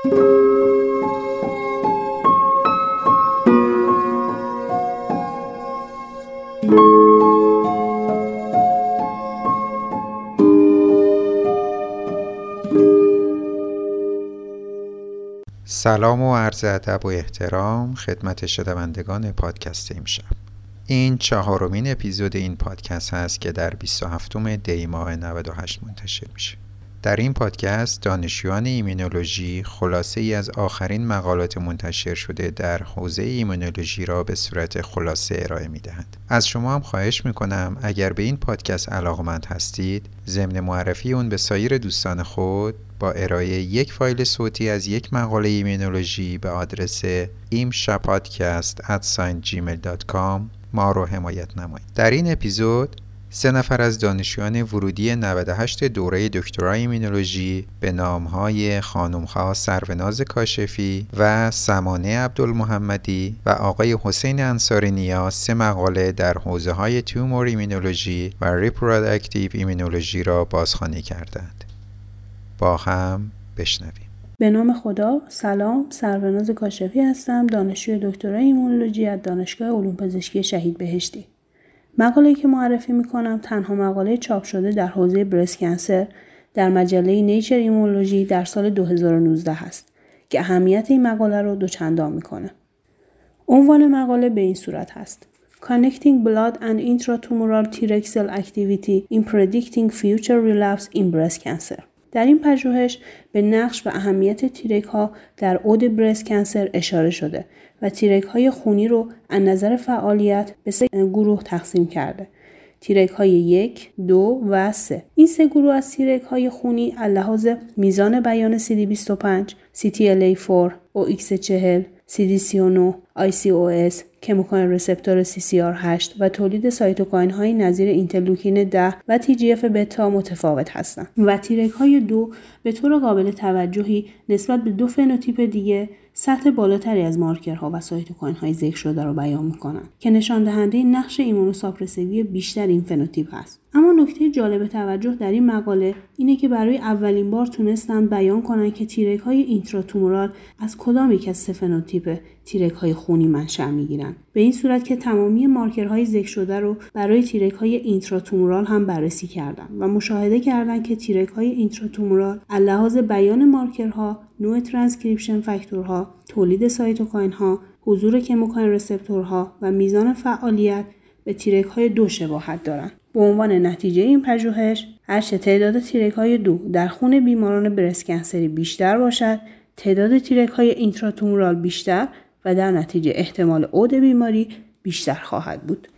سلام و عرض ادب و احترام خدمت شنوندگان پادکست امشب. این چهارمین اپیزود این پادکست هست که در 27 دی ماه 98 منتشر میشه. در این پادکست دانشجویان ایمونولوژی خلاصه ای از آخرین مقالات منتشر شده در حوزه ایمونولوژی را به صورت خلاصه ارائه می دهند. از شما هم خواهش می کنم اگر به این پادکست علاقمند هستید ضمن معرفی اون به سایر دوستان خود با ارائه یک فایل صوتی از یک مقاله ایمونولوژی به آدرس imshapodcast@gmail.com ما رو حمایت نمایید. در این اپیزود سه نفر از دانشجویان ورودی 98 دوره دکترای ایمونولوژی به نامهای خانمها سروناز کاشفی و سمانه عبدالمحمدی و آقای حسین انصاری نیاز سه مقاله در حوزه های tumor immunology و reproductive immunology را بازخوانی کردند. با هم بشنویم. به نام خدا سلام سروناز کاشفی هستم دانشجوی دکترای ایمونولوژی از دانشگاه علوم پزشکی شهید بهشتی مقاله که معرفی می‌کنم تنها مقاله چاپ شده در حوزه برست کنسر در مجله نیچر ایمونولوژی در سال 2019 هست که اهمیت این مقاله رو دوچندان می‌کنه. عنوان مقاله به این صورت هست. Connecting blood and intratumoral T-reg cell activity in predicting future relapse in breast cancer. در این پژوهش به نقش و اهمیت تیرک ها در عود برست کنسر اشاره شده و Treg های خونی رو از نظر فعالیت به سه گروه تقسیم کرده. Treg های یک، دو و سه. این سه گروه از Treg های خونی لحاظ میزان بیان CD25, CTLA4, OX40, CD39, ICOS، chemokine receptor CCR8 و تولید سایتوکاین های نظیر اینترلوکین 10 و TGF بتا متفاوت هستند. و Treg های دو به طور قابل توجهی نسبت به دو فنوتیپ دیگه سطح بالاتری از مارکرها و سایتوکاین های ذکر شده را بیان می‌کنند که نشان دهنده نقش immunosuppressive ی بیشتر این فنوتیپ است اما نکته جالب توجه در این مقاله اینه که برای اولین بار تونستند بیان کنند که Treg های intratumoral از کدام یک از سه فنوتیپ Treg های خونی منشأ می‌گیرند به این صورت که تمامی مارکرهای ذکر شده رو برای Treg های intratumoral هم بررسی کردند و مشاهده کردند که Treg های intratumoral لحاظ بیان مارکرها نوع ترانسکریپشن فاکتورها تولید سایتوکاین ها حضور chemokine receptor ها و میزان فعالیت به Treg های دو شباهت دارند به عنوان نتیجه این پژوهش هرچه تعداد Treg های دو در خون بیماران breast cancer ی بیشتر باشد تعداد تیرک های اینتراتومورال بیشتر و در نتیجه احتمال عود بیماری بیشتر خواهد بود.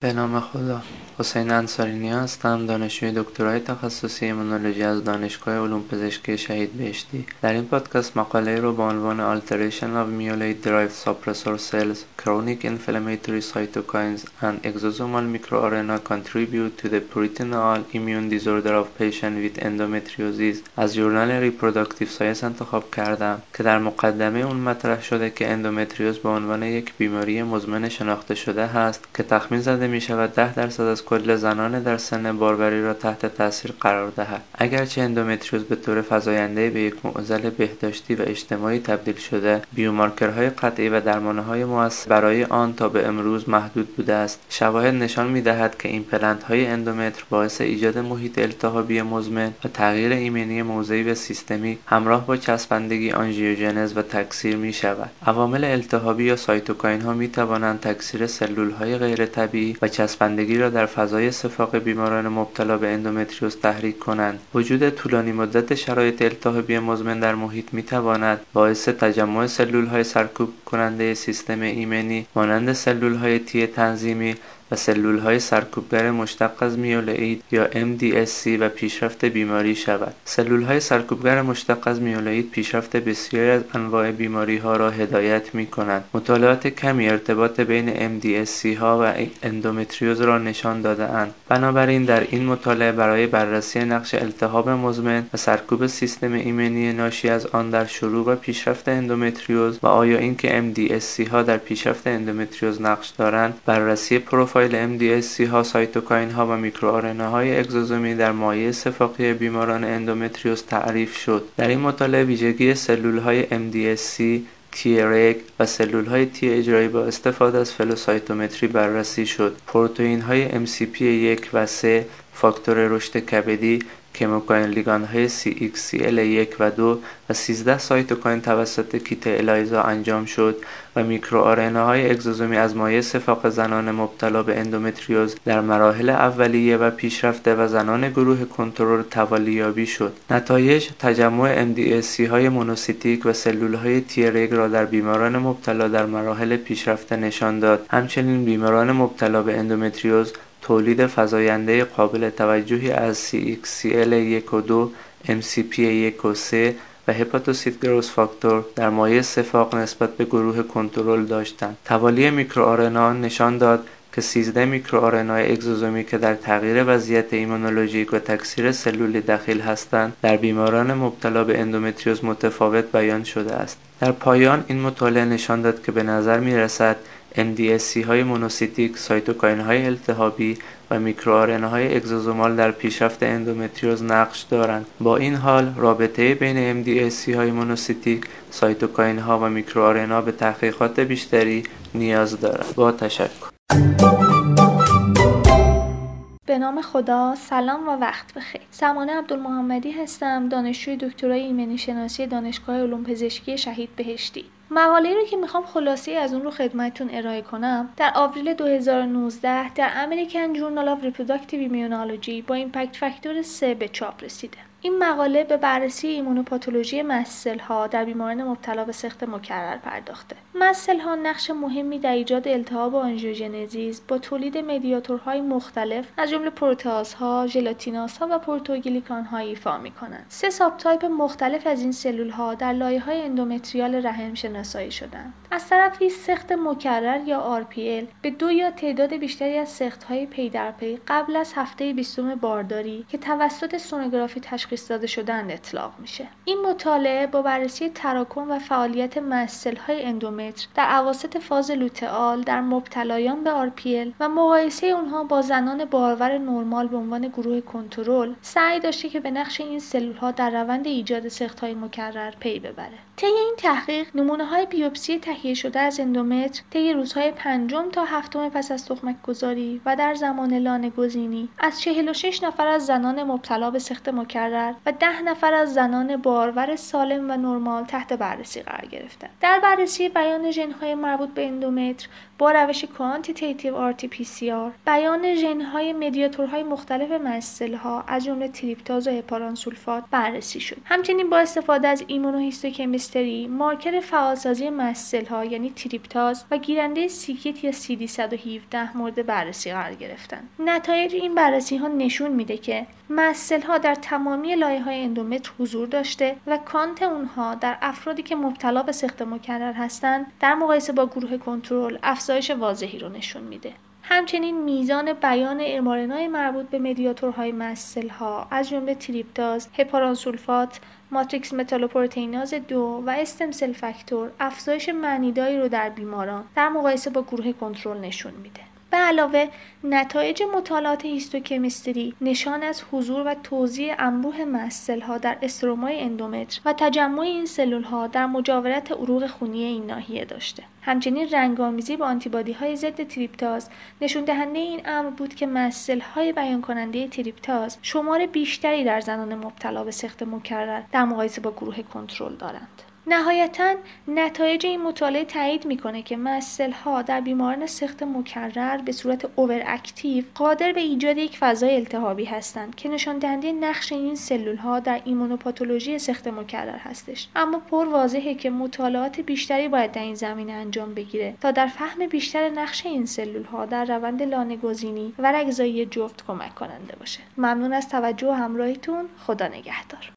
به نام خدا حسین انصاری هستم دانشجوی دکترای تخصصی ایمونولوژی از دانشگاه علوم پزشکی شهید بهشتی. در این پادکست مقاله رو با عنوان Alteration of Myeloid Derived Suppressor Cells Chronic Inflammatory Cytokines and Exosomal MicroRNA Contribute to the Peritoneal Immune Disorder of Patient with Endometriosis از جورنال Reproductive Science انتخاب کردم که در مقدمه اون مطرح شده که اندومتریوز به عنوان یک بیماری مزمن شناخته شده هست که تخمین زده می شود 10 درصد از کل زنان در سن باروری را تحت تاثیر قرار دهد. اگرچه اندومتریوز به طور فزاینده به یک معضل بهداشتی و اجتماعی تبدیل شده بیومارکرهای قطعی و درمانهای موثر برای آن تا به امروز محدود بوده است. شواهد نشان می‌دهد که این های اندومتر باعث ایجاد محیط التهابی مزمن و تغییر ایمنی موضعی و سیستمی همراه با چسبندگی آنژیوژنز و تکثیر می شود عوامل التهابی یا سایتوکاین ها می توانند تکثیر سلول های غیر طبیعی و چسبندگی را در فضای صفاق بیماران مبتلا به اندومتریوز تحریک کنند. وجود طولانی مدت شرایط التهابی مزمن در محیط می تواند باعث تجمع سلول های سرکوب کننده سیستم ایمنی مانند سلول های T تنظیمی و سلول های سرکوبگر مشتق از میلوئید یا MDSC و پیشرفت بیماری شود. سلول های سرکوبگر مشتق از میلوئید پیشرفت بسیاری از انواع بیماری ها را هدایت می کنند. مطالعات کمی ارتباط بین MDSC ها و اندومتریوز را نشان داده اند. بنابراین در این مطالعه برای بررسی نقش التهاب مزمن و سرکوب سیستم ایمنی ناشی از آن در شروع و پیشرفت اندومتریوز و آیا اینکه MDSC ها در پیشرفت اندومتریوز نقش دارند بررسی پروفایل پروفایل MDSC ها سایتوکاین ها و microRNA های اگزوزومی در مایع صفاقی بیماران اندومتریوز تعریف شد در این مطالعه ویژگی سلول های MDSC T و سلول های T اجرایی با استفاده از فلوسایتومتری بررسی شد. پروتئین های MCP 1 و 3 فاکتور رشد کبدی chemokine ligand های CXCL1 و 2 و 13 سایتوکاین توسط کیت الایزا انجام شد و microRNA های اگزوزومی از مایع صفاق زنان مبتلا به اندومتریوز در مراحل اولیه و پیشرفته و زنان گروه کنترل توالیابی شد. نتایج تجمع MDSC های مونوسیتیک و سلول های Treg را در بیماران مبتلا در مراحل پیشرفته نشان داد. همچنین بیماران مبتلا به اندومتریوز تولید فزاینده قابل توجهی از CXCL1 و 2 MCP1 و 3 و hepatocyte growth factor در مایع صفاق نسبت به گروه کنترل داشتند. توالی microRNA نشان داد که 13 microRNA ی اگزوزومی که در تغییر وضعیت ایمونولوژیک و تکثیر سلولی دخیل هستند در بیماران مبتلا به اندومتریوز متفاوت بیان شده است. در پایان این مطالعه نشان داد که به نظر می رسد MDSC های مونوسیتیک، سایتوکاین های التهابی و های exosomal در پیشرفت اندومتریوز نقش دارند. با این حال رابطه بین MDSC های مونوسیتیک، سایتوکاین ها و ها به تحقیقات بیشتری نیاز دارد. با تشکر. به نام خدا سلام و وقت بخیر سمانه عبدالمحمدی هستم دانشجوی دکترای ایمنی شناسی دانشگاه علوم پزشکی شهید بهشتی مقاله رو که می‌خوام خلاصه از اون رو خدمتتون ارائه کنم در آوریل 2019 در American Journal of Reproductive Immunology با impact factor 3 به چاپ رسیده. این مقاله به بررسی ایمونوپاتولوژی mast cell ها در بیماران مبتلا به سقط مکرر پرداخته. mast cell ها نقش مهمی در ایجاد التهاب و angiogenesis با تولید mediator های مختلف از جمله پروتئاز ها، ژلاتیناس ها و پروتئوگلیکان ها ایفا می کنند. سه subtype مختلف از این سلول ها در لایه های endometrial رحم شناسایی شدند. از طرفی سقط مکرر یا RPL به دو یا تعداد بیشتری از سقط های پی در پی قبل از هفته بیستم بارداری که توسط سونوگرافی تشخیص داده شدن اطلاق میشه. این مطالعه با بررسی تراکم و فعالیت مسل های اندومتر در اواسط فاز لوتئال در مبتلایان به RPL و مقایسه اونها با زنان بارور نرمال به عنوان گروه کنترل سعی داشته که به نقش این سلول ها در روند ایجاد سخت های مکرر پی ببره. طی این تحقیق نمونه های بیوپسی تهیه شده از اندومتر طی روزهای پنجم تا هفتم پس از تخمک گذاری و در زمان لانه گزینی از 46 نفر از زنان مبتلا به سخت مکرر و 10 نفر از زنان بارور سالم و نرمال تحت بررسی قرار گرفتند. در بررسی بیان ژنهای مربوط به اندومتر با روش quantitative RT-PCR بیان ژنهای mediator های مختلف mast cell ها از جمله تریپتاز و هپارانسولفات بررسی شد. همچنین با استفاده از immunohistochemistry مارکر فعالسازی mast cell ها یعنی تریپتاز و گیرنده c-Kit یا CD117 مورد بررسی قرار گرفتند. نتایج این بررسی ها نشون میده که mast cell ها در تمامی لایه های اندومتر حضور داشته و count اونها در افرادی که مبتلا به سقط مکرر هستند در مقایسه با گروه کنترل افزایش واضحی رو نشون میده. همچنین میزان بیان mRNA ی مربوط به mediator های mast cell ها از جمله تریپتاز، هپارانسولفات، matrix metalloproteinase دو و stem cell factor افزایش معنیداری رو در بیماران در مقایسه با گروه کنترل نشون میده. به علاوه نتایج مطالعات histochemistry نشان از حضور و توزیع انبوه mast cell ها در استرومای اندومتر و تجمع این سلول ها در مجاورت عروق خونی این ناحیه داشته. همچنین رنگ‌آمیزی با آنتی‌بادی های ضد تریپتاز نشون دهنده این امر بود که مسل های بیان کننده تریپتاز شمار بیشتری در زنان مبتلا به سخت مکرر در مقایسه با گروه کنترل دارند. نهایتا نتایج این مطالعه تایید می‌کنه که مسل ها در بیماران سخت مکرر به صورت اوور اکتیو قادر به ایجاد یک فضای التهابی هستند که نشان دهنده نقش این سلول ها در ایمونوپاتولوژی سخت مکرر هستش. اما پر واضحه که مطالعات بیشتری باید در این زمینه انجام بگیره تا در فهم بیشتر نقش این سلول ها در روند لانه گزینی و رگزایی جفت کمک کننده باشه. ممنون از توجه و همراهیتون. خدا نگهدار.